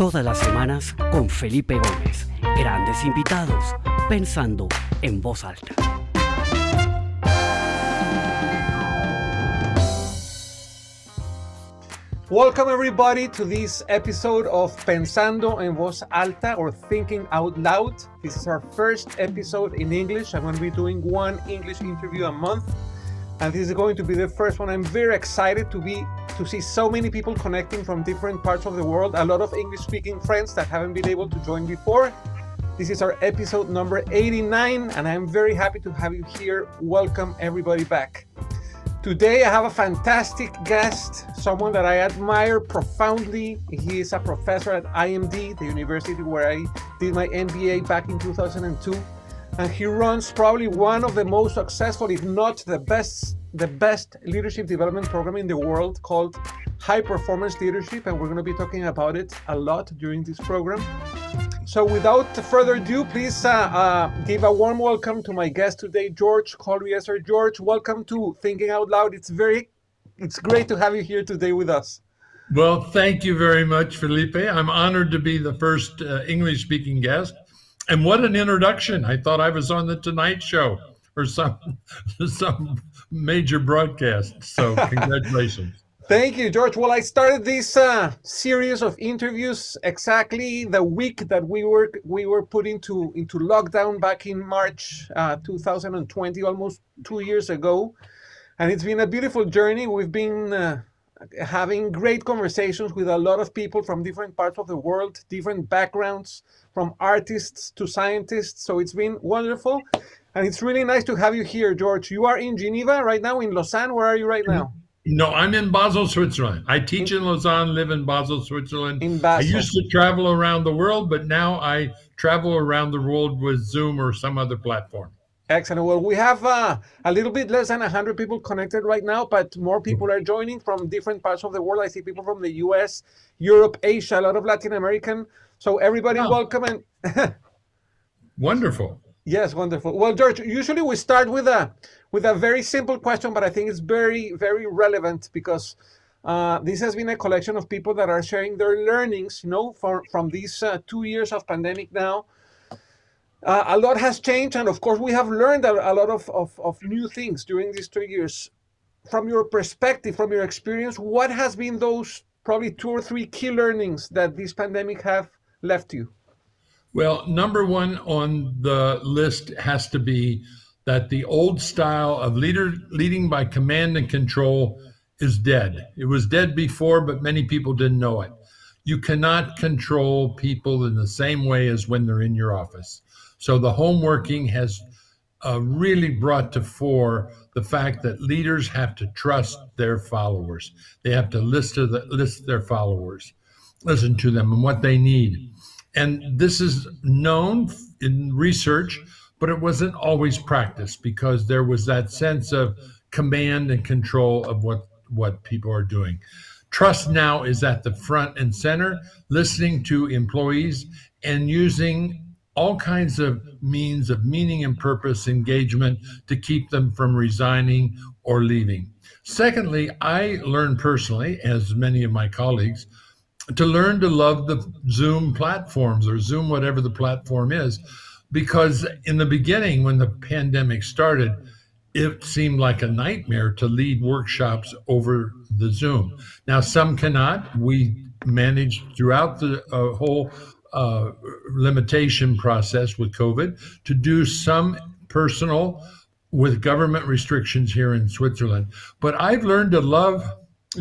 Todas las semanas con Felipe Gómez. Grandes invitados, pensando en voz alta. Welcome, everybody, to this episode of Pensando en Voz Alta or Thinking Out Loud. This is our first episode in English. I'm going to be doing one English interview a month, and this is going to be the first one. I'm very excited to be to see so many people connecting from different parts of the world. A lot of English-speaking friends that haven't been able to join before. This is our episode number 89, and I'm very happy to have you here. Welcome, everybody, back. Today, I have a fantastic guest, someone that I admire profoundly. He is a professor at IMD, the university where I did my MBA back in 2002. And he runs probably one of the most successful, if not the best, the best leadership development program in the world called High Performance Leadership. And we're going to be talking about it a lot during this program. So, without further ado, please uh, uh, give a warm welcome to my guest today, George Kohlrieser. George, welcome to Thinking Out Loud. It's very, it's great to have you here today with us. Well, thank you very much, Felipe. I'm honored to be the first uh, English speaking guest. And what an introduction. I thought I was on the Tonight Show or some some major broadcast. So, congratulations. Thank you, George. Well, I started this uh, series of interviews exactly the week that we were we were put into into lockdown back in March uh, 2020, almost two years ago, and it's been a beautiful journey. We've been uh, having great conversations with a lot of people from different parts of the world, different backgrounds, from artists to scientists. So it's been wonderful, and it's really nice to have you here, George. You are in Geneva right now, in Lausanne. Where are you right now? No, I'm in Basel, Switzerland. I teach in Lausanne, live in Basel, Switzerland. In Basel. I used to travel around the world, but now I travel around the world with Zoom or some other platform. Excellent. Well, we have uh, a little bit less than 100 people connected right now, but more people are joining from different parts of the world. I see people from the US, Europe, Asia, a lot of Latin American. So, everybody, Oh. welcome. And Wonderful. yes, wonderful. Well, George, usually we start with a with a very simple question, but I think it's very, very relevant because uh, this has been a collection of people that are sharing their learnings, you know, for, from these uh, two years of pandemic now. Uh, a lot has changed, and of course, we have learned a, a lot of, of, of new things during these two years. From your perspective, from your experience, what has been those probably two or three key learnings that this pandemic have left you? Well, number one on the list has to be that the old style of leader leading by command and control is dead. It was dead before, but many people didn't know it. You cannot control people in the same way as when they're in your office. So the home working has uh, really brought to fore the fact that leaders have to trust their followers. They have to list to the, list their followers, listen to them and what they need. And this is known in research, but it wasn't always practiced because there was that sense of command and control of what what people are doing. Trust now is at the front and center, listening to employees and using all kinds of means of meaning and purpose engagement to keep them from resigning or leaving. Secondly, I learned personally, as many of my colleagues, to learn to love the Zoom platforms or Zoom, whatever the platform is, because in the beginning, when the pandemic started, it seemed like a nightmare to lead workshops over the Zoom. Now, some cannot. We managed throughout the uh, whole uh, limitation process with COVID to do some personal with government restrictions here in Switzerland. But I've learned to love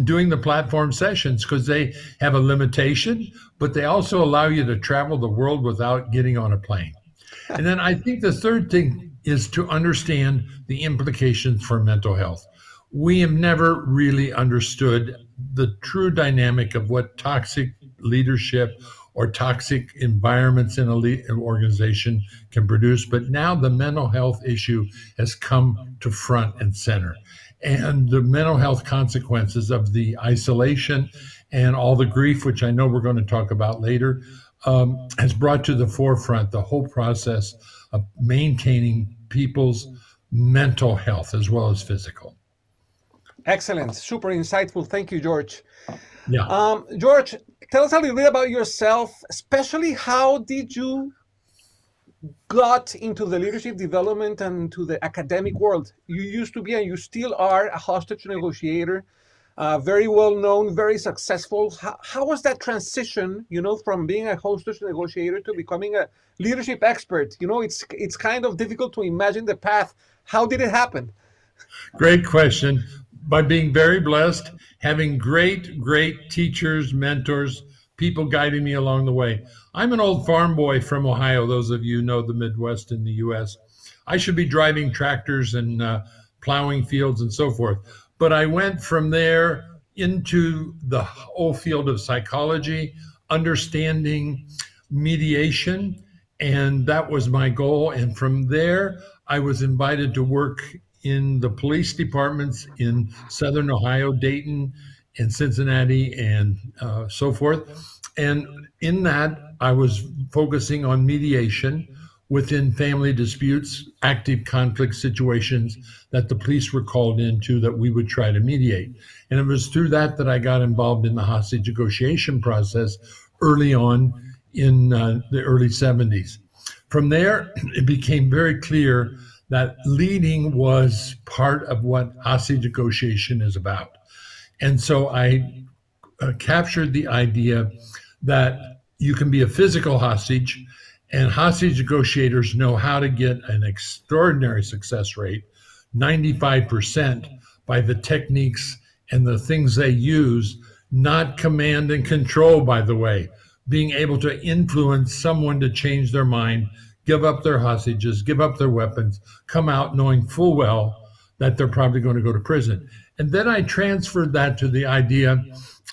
doing the platform sessions because they have a limitation, but they also allow you to travel the world without getting on a plane. And then I think the third thing is to understand the implications for mental health. We have never really understood the true dynamic of what toxic leadership or toxic environments in a organization can produce. But now the mental health issue has come to front and center. And the mental health consequences of the isolation and all the grief, which I know we're going to talk about later, um, has brought to the forefront the whole process of maintaining people's mental health as well as physical. Excellent, super insightful. Thank you, George. Yeah. Um, George, tell us a little bit about yourself, especially how did you got into the leadership development and to the academic world. You used to be, and you still are, a hostage negotiator, uh, very well known, very successful. How, how, was that transition, you know, from being a hostage negotiator to becoming a leadership expert? You know, it's it's kind of difficult to imagine the path. How did it happen? Great question. By being very blessed, having great, great teachers, mentors, people guiding me along the way. I'm an old farm boy from Ohio. Those of you know the Midwest in the U.S. I should be driving tractors and uh, plowing fields and so forth. But I went from there into the whole field of psychology, understanding mediation, and that was my goal. And from there, I was invited to work in the police departments in Southern Ohio, Dayton, and Cincinnati, and uh, so forth. And in that, I was focusing on mediation within family disputes, active conflict situations that the police were called into that we would try to mediate. And it was through that that I got involved in the hostage negotiation process early on in uh, the early 70s. From there, it became very clear that leading was part of what hostage negotiation is about. And so I uh, captured the idea that you can be a physical hostage, and hostage negotiators know how to get an extraordinary success rate 95% by the techniques and the things they use, not command and control, by the way, being able to influence someone to change their mind, give up their hostages, give up their weapons, come out knowing full well that they're probably going to go to prison. And then I transferred that to the idea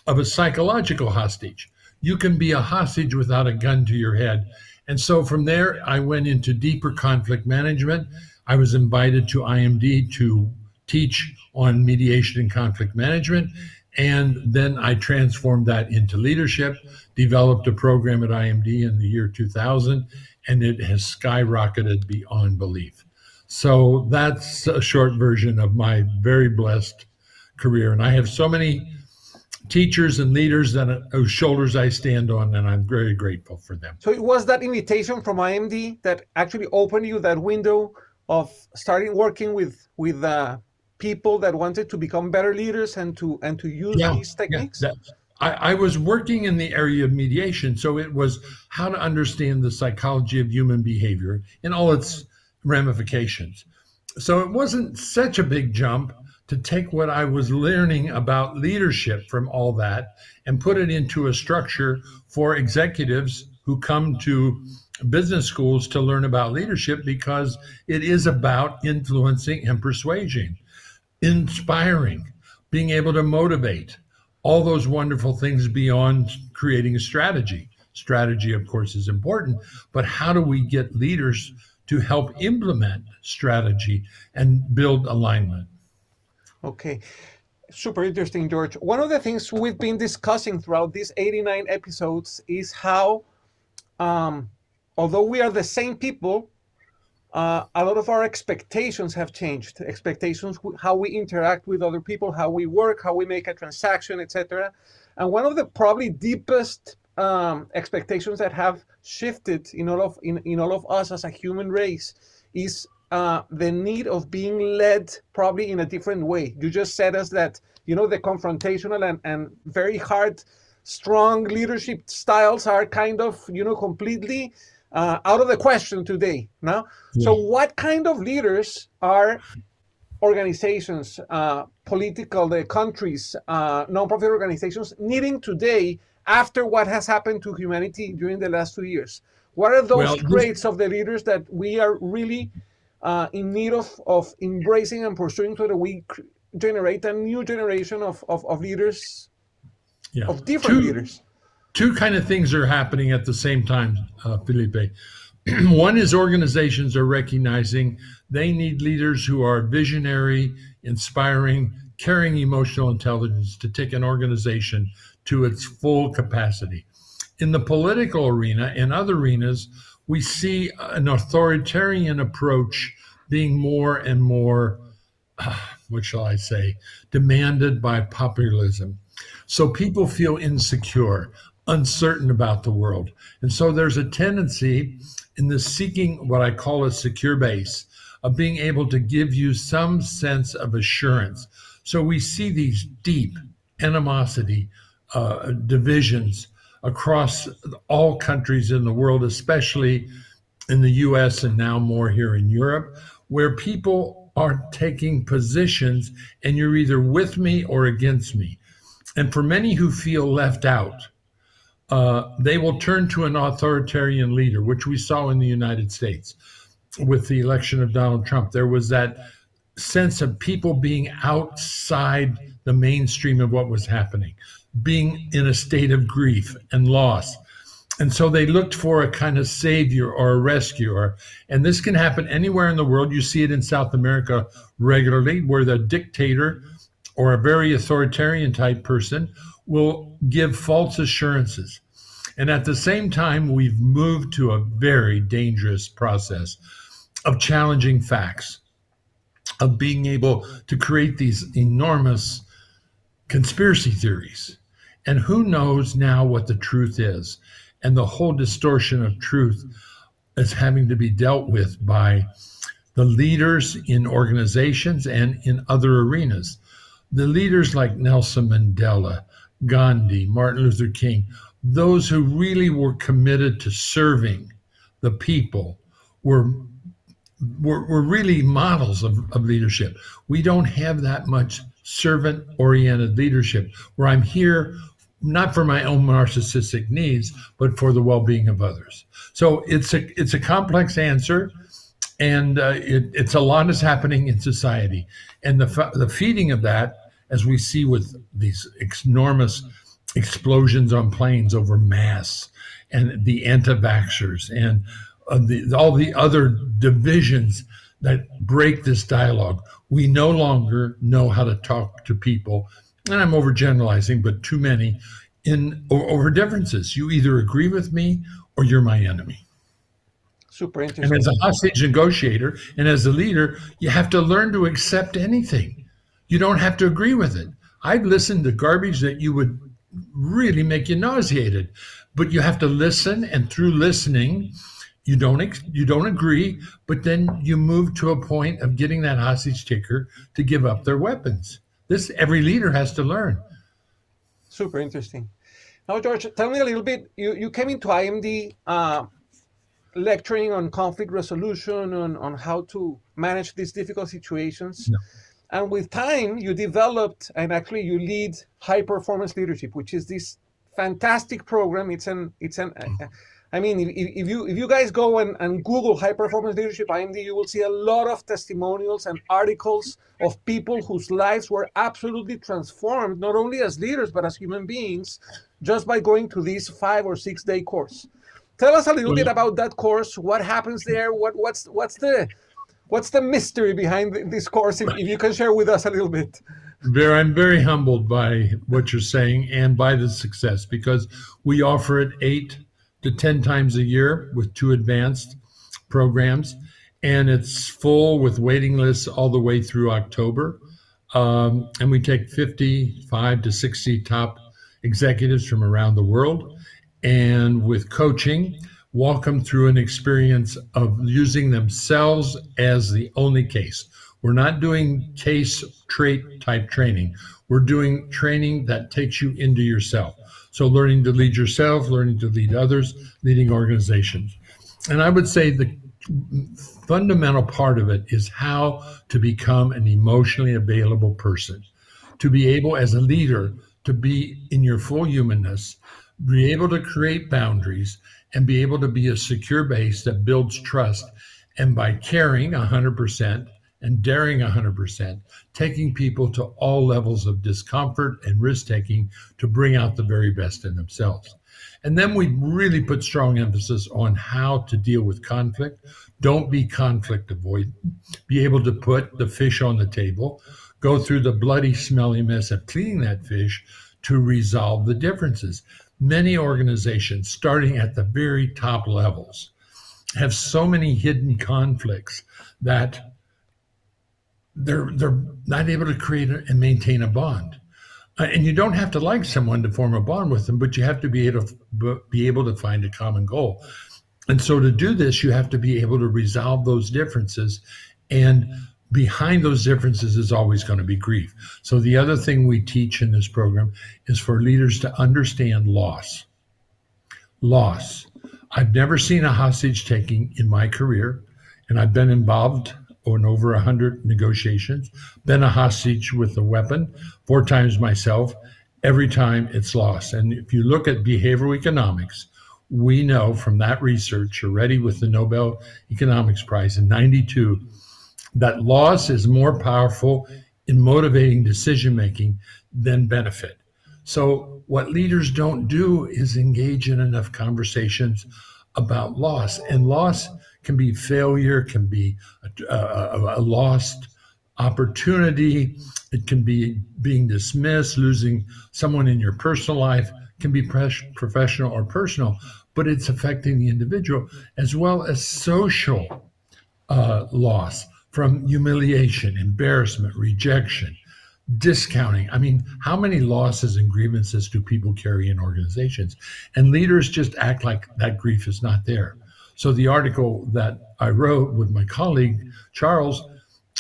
of a psychological hostage. You can be a hostage without a gun to your head. And so from there, I went into deeper conflict management. I was invited to IMD to teach on mediation and conflict management. And then I transformed that into leadership, developed a program at IMD in the year 2000, and it has skyrocketed beyond belief. So that's a short version of my very blessed career. And I have so many teachers and leaders that whose shoulders I stand on, and I'm very grateful for them. So it was that invitation from IMD that actually opened you that window of starting working with with uh, people that wanted to become better leaders and to and to use yeah, these techniques. Yeah, I, I was working in the area of mediation, so it was how to understand the psychology of human behavior in all its ramifications. So it wasn't such a big jump to take what I was learning about leadership from all that and put it into a structure for executives who come to business schools to learn about leadership because it is about influencing and persuading, inspiring, being able to motivate, all those wonderful things beyond creating a strategy. Strategy, of course, is important, but how do we get leaders to help implement strategy and build alignment? Okay. Super interesting, George. One of the things we've been discussing throughout these 89 episodes is how, um, although we are the same people, uh, a lot of our expectations have changed. Expectations, how we interact with other people, how we work, how we make a transaction, etc. And one of the probably deepest um, expectations that have shifted in all of in, in all of us as a human race is uh, the need of being led probably in a different way. You just said us that, you know, the confrontational and, and very hard, strong leadership styles are kind of, you know, completely uh, out of the question today. Now, yeah. so what kind of leaders are organizations, uh, political, the countries, uh, nonprofit organizations needing today after what has happened to humanity during the last two years? What are those well, traits of the leaders that we are really uh, in need of, of embracing and pursuing so that we generate a new generation of, of, of leaders, yeah. of different two, leaders. Two kind of things are happening at the same time, uh, Felipe. One is organizations are recognizing they need leaders who are visionary, inspiring, carrying emotional intelligence to take an organization to its full capacity. In the political arena and other arenas, we see an authoritarian approach being more and more, uh, what shall I say, demanded by populism. So people feel insecure, uncertain about the world. And so there's a tendency in the seeking what I call a secure base of being able to give you some sense of assurance. So we see these deep animosity, uh, divisions across all countries in the world, especially in the US and now more here in Europe, where people are taking positions and you're either with me or against me. And for many who feel left out, uh, they will turn to an authoritarian leader, which we saw in the United States with the election of Donald Trump. There was that sense of people being outside the mainstream of what was happening, being in a state of grief and loss. And so they looked for a kind of savior or a rescuer. And this can happen anywhere in the world. You see it in South America regularly, where the dictator or a very authoritarian type person will give false assurances. And at the same time, we've moved to a very dangerous process of challenging facts, of being able to create these enormous conspiracy theories. And who knows now what the truth is? And the whole distortion of truth is having to be dealt with by the leaders in organizations and in other arenas. The leaders like Nelson Mandela, Gandhi, Martin Luther King, those who really were committed to serving the people were were, were really models of, of leadership. We don't have that much servant oriented leadership where I'm here not for my own narcissistic needs, but for the well being of others. So it's a it's a complex answer, and uh, it, it's a lot is happening in society, and the the feeding of that, as we see with these enormous explosions on planes over mass, and the anti-vaxxers, and uh, the, all the other divisions that break this dialogue. We no longer know how to talk to people, and I'm overgeneralizing, but too many in over differences. You either agree with me or you're my enemy. Super interesting. And as a hostage negotiator and as a leader, you have to learn to accept anything. You don't have to agree with it. I've listened to garbage that you would really make you nauseated, but you have to listen, and through listening, you don't you don't agree, but then you move to a point of getting that hostage taker to give up their weapons. This every leader has to learn. Super interesting. Now, George, tell me a little bit. You you came into IMD uh, lecturing on conflict resolution, on on how to manage these difficult situations. No. And with time, you developed and actually you lead high performance leadership, which is this fantastic program. It's an it's an mm. I mean, if, if, you if you guys go and, and Google high performance leadership IMD, you will see a lot of testimonials and articles of people whose lives were absolutely transformed, not only as leaders but as human beings, just by going to this five or six day course. Tell us a little bit mm-hmm. about that course. What happens there? What what's what's the what's the mystery behind this course? If, if you can share with us a little bit. Very, I'm very humbled by what you're saying and by the success because we offer it eight to 10 times a year with two advanced programs. And it's full with waiting lists all the way through October. Um, and we take 55 to 60 top executives from around the world. And with coaching, walk them through an experience of using themselves as the only case. We're not doing case trait type training. We're doing training that takes you into yourself. So, learning to lead yourself, learning to lead others, leading organizations. And I would say the fundamental part of it is how to become an emotionally available person, to be able, as a leader, to be in your full humanness, be able to create boundaries, and be able to be a secure base that builds trust. And by caring 100%, and daring 100%, taking people to all levels of discomfort and risk taking to bring out the very best in themselves. And then we really put strong emphasis on how to deal with conflict. Don't be conflict avoidant. Be able to put the fish on the table, go through the bloody, smelly mess of cleaning that fish to resolve the differences. Many organizations, starting at the very top levels, have so many hidden conflicts that they're they're not able to create and maintain a bond. Uh, and you don't have to like someone to form a bond with them, but you have to be able to be able to find a common goal. And so to do this, you have to be able to resolve those differences. And behind those differences is always going to be grief. So the other thing we teach in this program is for leaders to understand loss. Loss. I've never seen a hostage taking in my career, and I've been involved in over 100 negotiations, been a hostage with a weapon four times myself. Every time it's lost. And if you look at behavioral economics, we know from that research already with the Nobel Economics Prize in 92 that loss is more powerful in motivating decision making than benefit. So, what leaders don't do is engage in enough conversations about loss. And loss can be failure, can be a, a, a lost opportunity, it can be being dismissed, losing someone in your personal life, can be professional or personal, but it's affecting the individual as well as social uh, loss from humiliation, embarrassment, rejection, discounting. I mean, how many losses and grievances do people carry in organizations? And leaders just act like that grief is not there. So the article that I wrote with my colleague, Charles,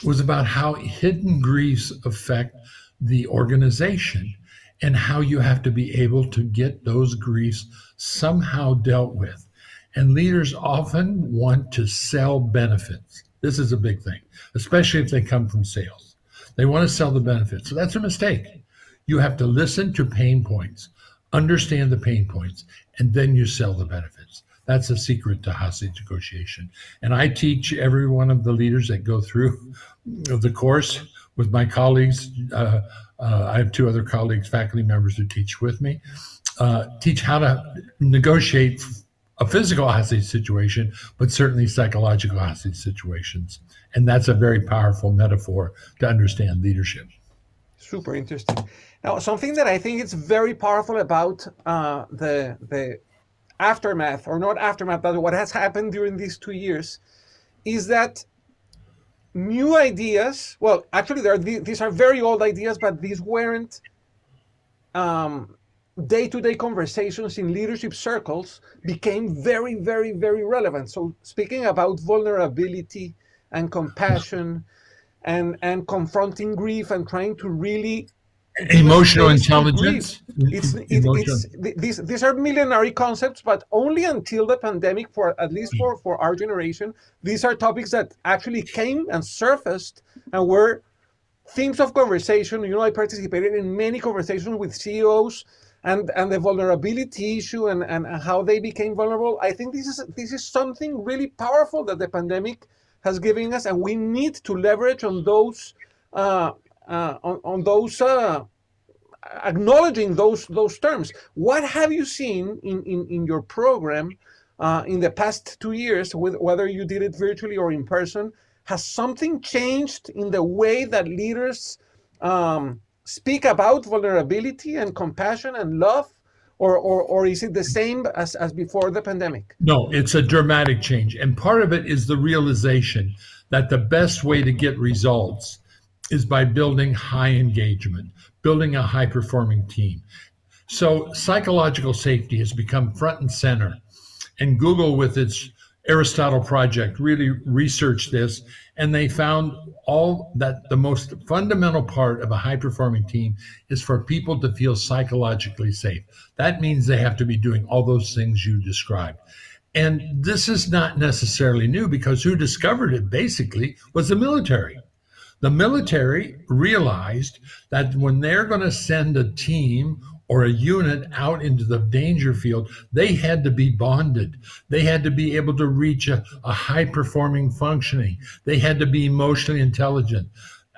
was about how hidden griefs affect the organization and how you have to be able to get those griefs somehow dealt with. And leaders often want to sell benefits. This is a big thing, especially if they come from sales. They want to sell the benefits. So that's a mistake. You have to listen to pain points, understand the pain points, and then you sell the benefits. That's a secret to hostage negotiation. And I teach every one of the leaders that go through the course with my colleagues. Uh, uh, I have two other colleagues, faculty members who teach with me, uh, teach how to negotiate a physical hostage situation, but certainly psychological hostage situations. And that's a very powerful metaphor to understand leadership. Super interesting. Now, something that I think is very powerful about uh, the the aftermath, or not aftermath, but what has happened during these two years, is that new ideas. Well, actually, are, these are very old ideas, but these weren't um, day-to-day conversations in leadership circles became very, very, very relevant. So, speaking about vulnerability and compassion, and and confronting grief and trying to really emotional intelligence. It's, it, it's these these are millenary concepts, but only until the pandemic, for at least for for our generation, these are topics that actually came and surfaced and were themes of conversation. You know, I participated in many conversations with CEOs and and the vulnerability issue and and how they became vulnerable. I think this is this is something really powerful that the pandemic has given us, and we need to leverage on those. Uh, on, on those uh, acknowledging those those terms. What have you seen in, in, in your program uh, in the past two years, with whether you did it virtually or in person? Has something changed in the way that leaders um, speak about vulnerability and compassion and love? Or, or, or is it the same as, as before the pandemic? No, it's a dramatic change. And part of it is the realization that the best way to get results is by building high engagement, building a high performing team. So psychological safety has become front and center. And Google, with its Aristotle project, really researched this, and they found all that the most fundamental part of a high performing team is for people to feel psychologically safe. That means they have to be doing all those things you described. And this is not necessarily new because who discovered it basically was the military. The military realized that when they're going to send a team or a unit out into the danger field, they had to be bonded. They had to be able to reach a, a high performing functioning. They had to be emotionally intelligent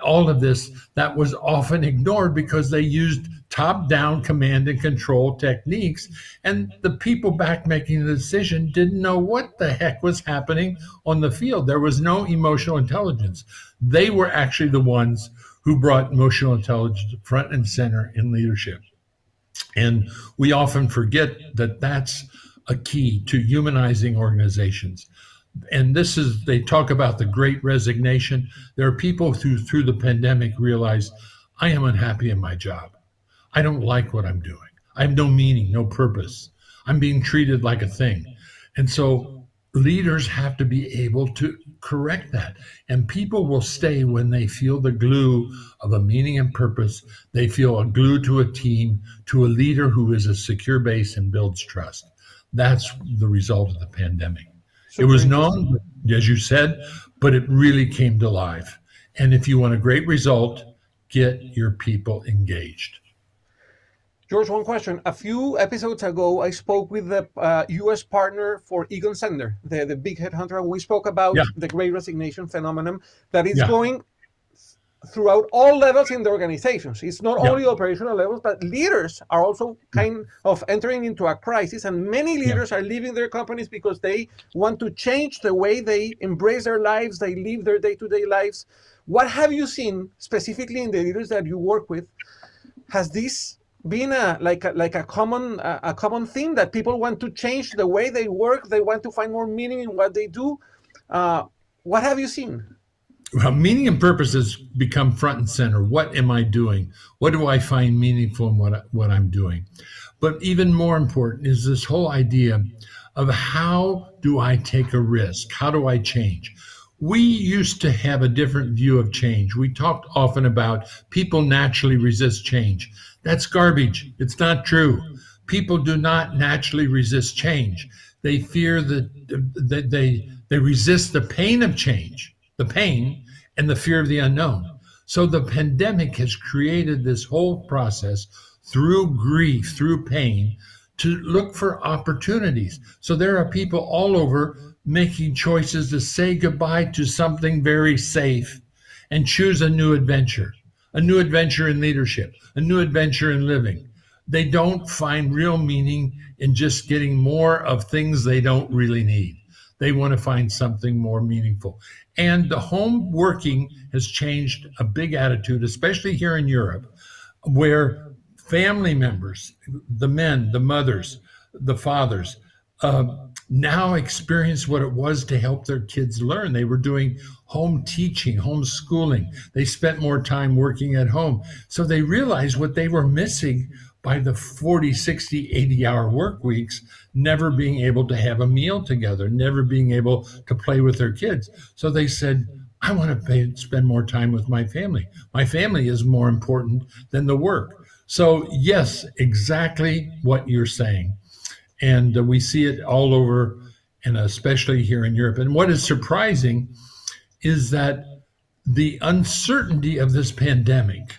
all of this that was often ignored because they used top down command and control techniques. And the people back making the decision didn't know what the heck was happening on the field. There was no emotional intelligence. They were actually the ones who brought emotional intelligence front and center in leadership. And we often forget that that's a key to humanizing organizations and this is they talk about the great resignation there are people who through the pandemic realized i am unhappy in my job I don't like what I'm doing. I have no meaning, no purpose. I'm being treated like a thing. And so leaders have to be able to correct that. And people will stay when they feel the glue of a meaning and purpose. They feel a glue to a team, to a leader who is a secure base and builds trust. That's the result of the pandemic. It was known, as you said, but it really came to life. And if you want a great result, get your people engaged. George, one question. A few episodes ago, I spoke with the uh, U.S. partner for Egon Zehnder, the, the big headhunter, and we spoke about yeah. the great resignation phenomenon that is yeah. going throughout all levels in the organizations. It's not yeah. only operational levels, but leaders are also kind of entering into a crisis, and many leaders are leaving their companies because they want to change the way they embrace their lives, they live their day-to-day lives. What have you seen specifically in the leaders that you work with? Has this been a like a, like a common a, a common theme that people want to change the way they work? They want to find more meaning in what they do. Uh, what have you seen? Well, meaning and purpose has become front and center. What am I doing? What do I find meaningful in what what I'm doing? But even more important is this whole idea of how do I take a risk? How do I change? we used to have a different view of change. We talked often about people naturally resist change. That's garbage. It's not true. People do not naturally resist change. They fear that they, they, they resist the pain of change, the pain and the fear of the unknown. So the pandemic has created this whole process through grief, through pain, to look for opportunities. So there are people all over making choices to say goodbye to something very safe and choose a new adventure, a new adventure in leadership, a new adventure in living. They don't find real meaning in just getting more of things they don't really need. They want to find something more meaningful. And the home working has changed a big attitude, especially here in Europe, where family members, the men, the mothers, the fathers, uh, now experience what it was to help their kids learn. They were doing home teaching, homeschooling. They spent more time working at home. So they realized what they were missing by the 40, 60, 80 hour work weeks, never being able to have a meal together, never being able to play with their kids. So they said, I want to pay, spend more time with my family. My family is more important than the work. So, yes, exactly what you're saying and uh, we see it all over, and especially here in Europe. And what is surprising is that the uncertainty of this pandemic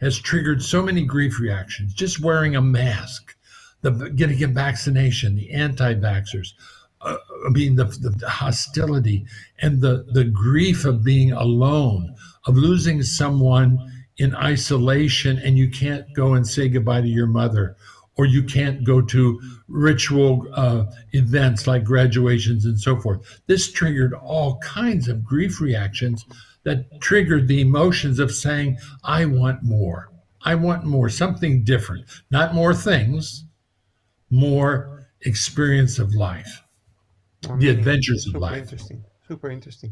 has triggered so many grief reactions. Just wearing a mask, the getting a vaccination, the anti-vaxxers. Uh, I mean, the, the hostility and the, the grief of being alone, of losing someone in isolation, and you can't go and say goodbye to your mother or you can't go to ritual uh, events like graduations and so forth. This triggered all kinds of grief reactions that triggered the emotions of saying, I want more. I want more, something different, not more things, more experience of life, the adventures of life. Interesting, super interesting.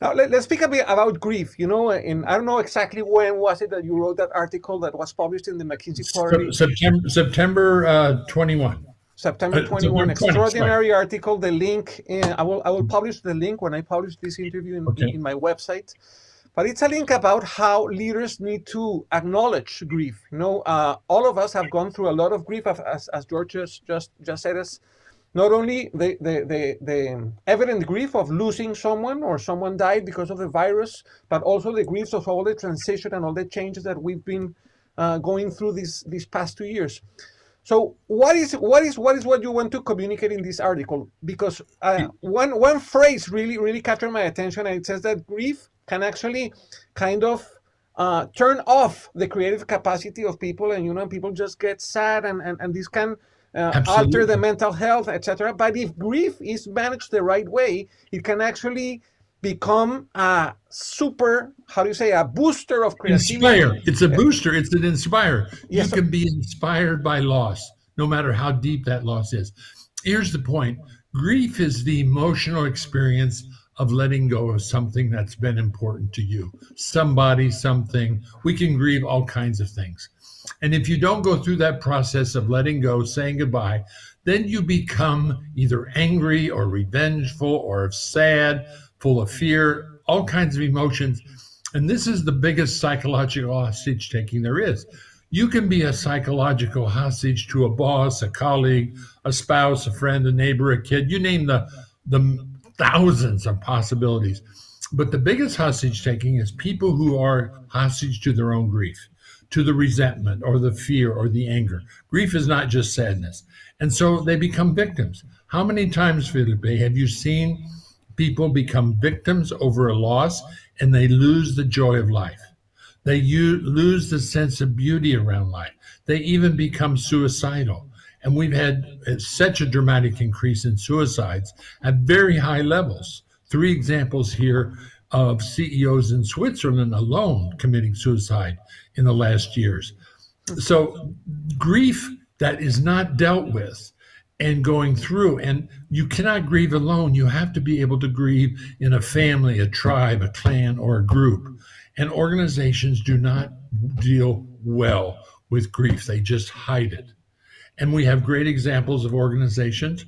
Now let, us speak a bit about grief. You know, and I don't know exactly when was it that you wrote that article that was published in the McKinsey Quarterly. September September uh, 21. September 21, uh, extraordinary 20, article. The link, in, I will I will publish the link when I publish this interview in, okay. in, in my website. But it's a link about how leaders need to acknowledge grief. You know, uh, all of us have gone through a lot of grief, as, as George just just, just said us not only the, the, the, the, evident grief of losing someone or someone died because of the virus, but also the griefs of all the transition and all the changes that we've been uh, going through these these past two years. So what is what is what is what you want to communicate in this article? Because uh, one one phrase really really captured my attention, and it says that grief can actually kind of uh, turn off the creative capacity of people, and you know people just get sad, and and, and this can uh, alter the mental health, etc. But if grief is managed the right way, it can actually become a super, how do you say, a booster of creativity. Inspire. It's a booster. It's an inspire. Yes, you can be inspired by loss, no matter how deep that loss is. Here's the point grief is the emotional experience of letting go of something that's been important to you somebody something we can grieve all kinds of things And if you don't go through that process of letting go, saying goodbye, then you become either angry or revengeful or sad, full of fear, all kinds of emotions. And this is the biggest psychological hostage taking there is. You can be a psychological hostage to a boss, a colleague, a spouse, a friend, a neighbor, a kid, you name the, the thousands of possibilities. But the biggest hostage taking is people who are hostage to their own grief, to the resentment or the fear or the anger. Grief is not just sadness. And so they become victims. How many times, Felipe, have you seen people become victims over a loss and they lose the joy of life? They u- lose the sense of beauty around life. They even become suicidal. And we've had uh, such a dramatic increase in suicides at very high levels. Three examples here of CEOs in Switzerland alone committing suicide in the last years. So, grief that is not dealt with and going through, and you cannot grieve alone. You have to be able to grieve in a family, a tribe, a clan, or a group. And organizations do not deal well with grief, they just hide it. And we have great examples of organizations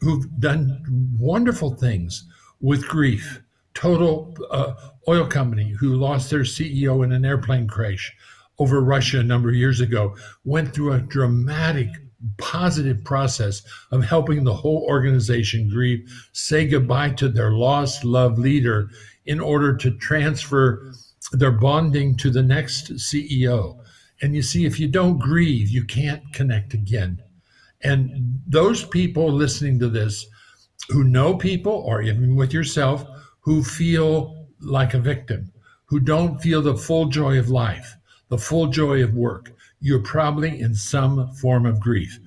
who've done wonderful things with grief. Total uh, oil company who lost their CEO in an airplane crash over Russia a number of years ago went through a dramatic positive process of helping the whole organization grieve, say goodbye to their lost love leader in order to transfer their bonding to the next CEO. And you see, if you don't grieve, you can't connect again. And those people listening to this who know people or even with yourself who feel like a victim, who don't feel the full joy of life, the full joy of work, you're probably in some form of grief.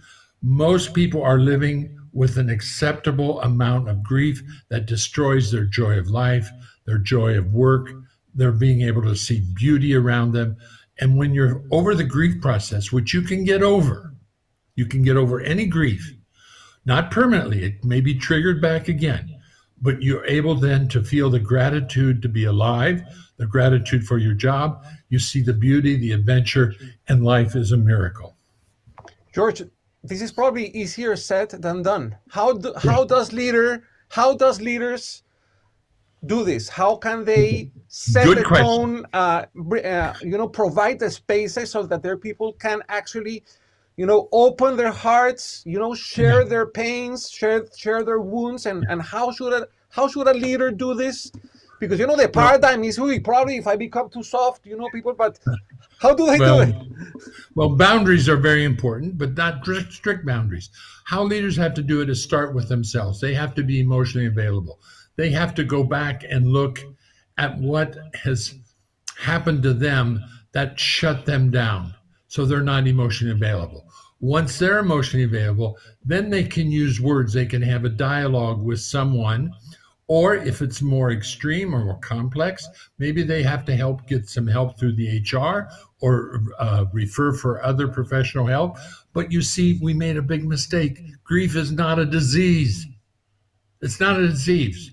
Most people are living with an acceptable amount of grief that destroys their joy of life, their joy of work, their being able to see beauty around them. And when you're over the grief process, which you can get over, you can get over any grief not permanently, it may be triggered back again, but you're able then to feel the gratitude to be alive, the gratitude for your job. You see the beauty, the adventure, and life is a miracle. George, this is probably easier said than done. How do, how does leader how does leaders do this? How can they set Good the question. tone? Uh, uh, you know, provide the spaces so that their people can actually, you know, open their hearts. You know, share their pains, share share their wounds, and and how should a how should a leader do this? Because you know the paradigm is probably if I become too soft, you know, people. But how do they do it? Well, boundaries are very important, but not strict boundaries. How leaders have to do it is start with themselves. They have to be emotionally available. They have to go back and look at what has happened to them that shut them down so they're not emotionally available. Once they're emotionally available, then they can use words. They can have a dialogue with someone. Or if it's more extreme or more complex, maybe they have to help get some help through the HR or uh, refer for other professional help. But you see, we made a big mistake. Grief is not a disease. It's not a disease.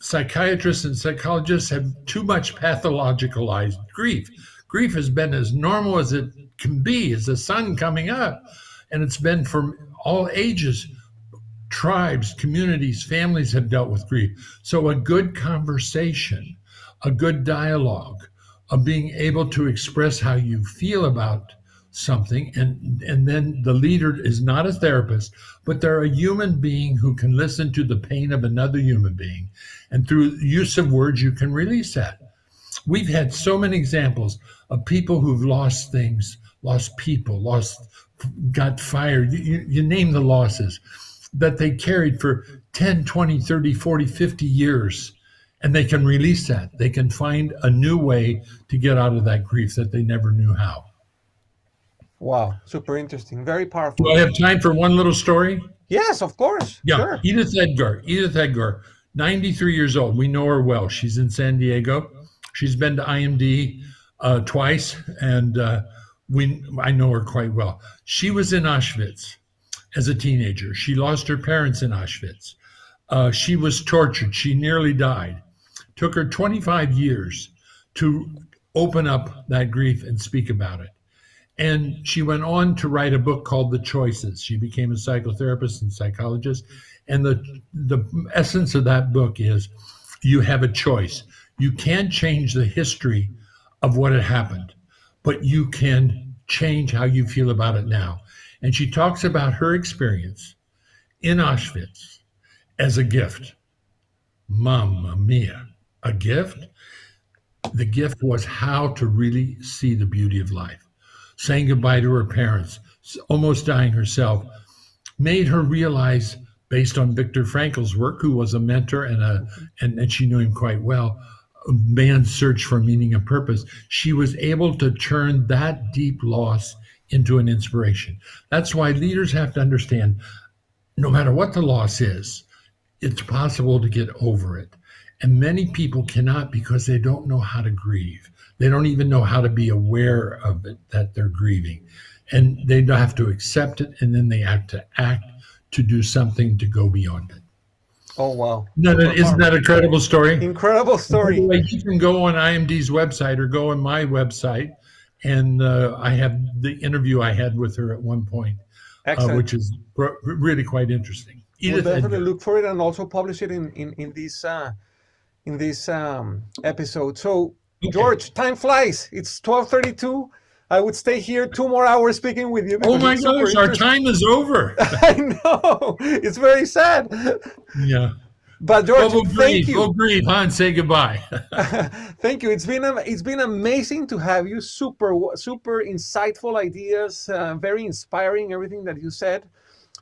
Psychiatrists and psychologists have too much pathologicalized grief. Grief has been as normal as it can be, as the sun coming up. And it's been from all ages. Tribes, communities, families have dealt with grief. So a good conversation, a good dialogue, of being able to express how you feel about something and and then the leader is not a therapist but they're a human being who can listen to the pain of another human being and through use of words you can release that we've had so many examples of people who've lost things lost people lost got fired you, you name the losses that they carried for 10 20 30 40 50 years and they can release that they can find a new way to get out of that grief that they never knew how Wow, super interesting, very powerful. do i have time for one little story Yes, of course. Yeah, Sure. Edith Eger. Edith Eger, 93 years old. We know her well. She's in San Diego. She's been to IMD uh, twice, and uh, we I know her quite well. She was in Auschwitz as a teenager. She lost her parents in Auschwitz. Uh, she was tortured. She nearly died. Took her 25 years to open up that grief and speak about it. And she went on to write a book called The Choices. She became a psychotherapist and psychologist. And the, the essence of that book is you have a choice. You can't change the history of what had happened, but you can change how you feel about it now. And she talks about her experience in Auschwitz as a gift. Mamma mia, a gift? The gift was how to really see the beauty of life. Saying goodbye to her parents, almost dying herself, made her realize, based on Viktor Frankl's work, who was a mentor and a and, and she knew him quite well, man's search for meaning and purpose, she was able to turn that deep loss into an inspiration. That's why leaders have to understand no matter what the loss is, it's possible to get over it. And many people cannot because they don't know how to grieve. They don't even know how to be aware of it that they're grieving. And they have to accept it and then they have to act to do something to go beyond it. Oh wow! No, that, isn't that a credible story? Incredible story. Way, you can go on IMD's website or go on my website, and uh, I have the interview I had with her at one point, uh, which is really quite interesting. Edith we'll definitely look for it and also publish it in in in this uh, in this um, episode. So okay. George, time flies. It's twelve thirty two. I would stay here two more hours speaking with you. Oh my gosh, our time is over. I know. It's very sad. Yeah. But George, well, we'll thank grieve, you. We'll grieve, huh, and say goodbye. thank you. It's been it's been amazing to have you. Super super insightful ideas. Uh, very inspiring. Everything that you said.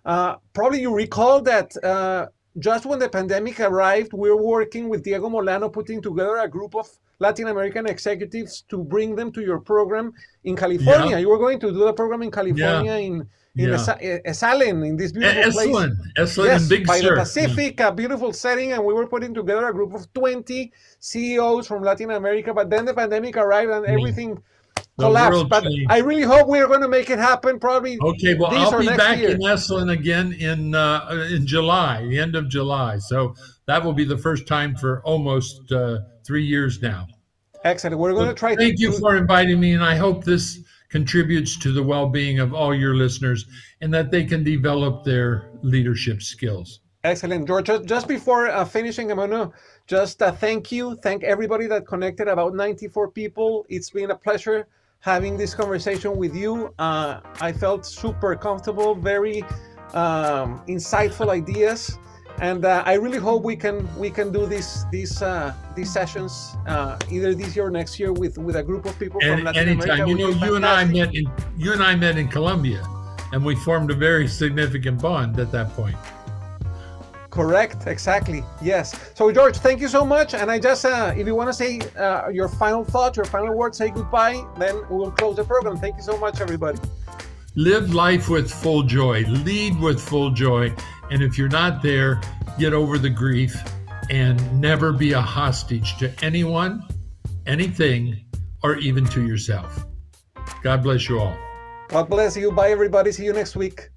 Uh, probably you recall that uh, just when the pandemic arrived, we were working with Diego Molano, putting together a group of Latin American executives to bring them to your program in California. Yeah. You were going to do the program in California yeah. in in yeah. Esalen, in this beautiful Esalen, place. Esalen, yes, Big by Sur. the Pacific, a beautiful setting, and we were putting together a group of 20 CEOs from Latin America. But then the pandemic arrived and everything collapsed. But changed. I really hope we're going to make it happen. Probably. Okay. Well, I'll be back year. in Esalen again in uh, in July, the end of July. So that will be the first time for almost uh, three years now. Excellent. We're going to try. Thank to you for inviting me, and I hope this contributes to the well-being of all your listeners, and that they can develop their leadership skills. Excellent, George. Just before uh, finishing, I'm gonna just uh, thank you, thank everybody that connected. About 94 people. It's been a pleasure having this conversation with you. Uh, I felt super comfortable, very um, insightful ideas, and uh, I really hope we can we can do these these uh, these sessions uh, either this year or next year with with a group of people and from Latin anytime. America. You know, you and I met in you and I met in Colombia, and we formed a very significant bond at that point. Correct, exactly. Yes. So, George, thank you so much. And I just, uh, if you want to say uh, your final thoughts, your final words, say goodbye, then we'll close the program. Thank you so much, everybody. Live life with full joy, lead with full joy. And if you're not there, get over the grief and never be a hostage to anyone, anything, or even to yourself. God bless you all. God bless you. Bye, everybody. See you next week.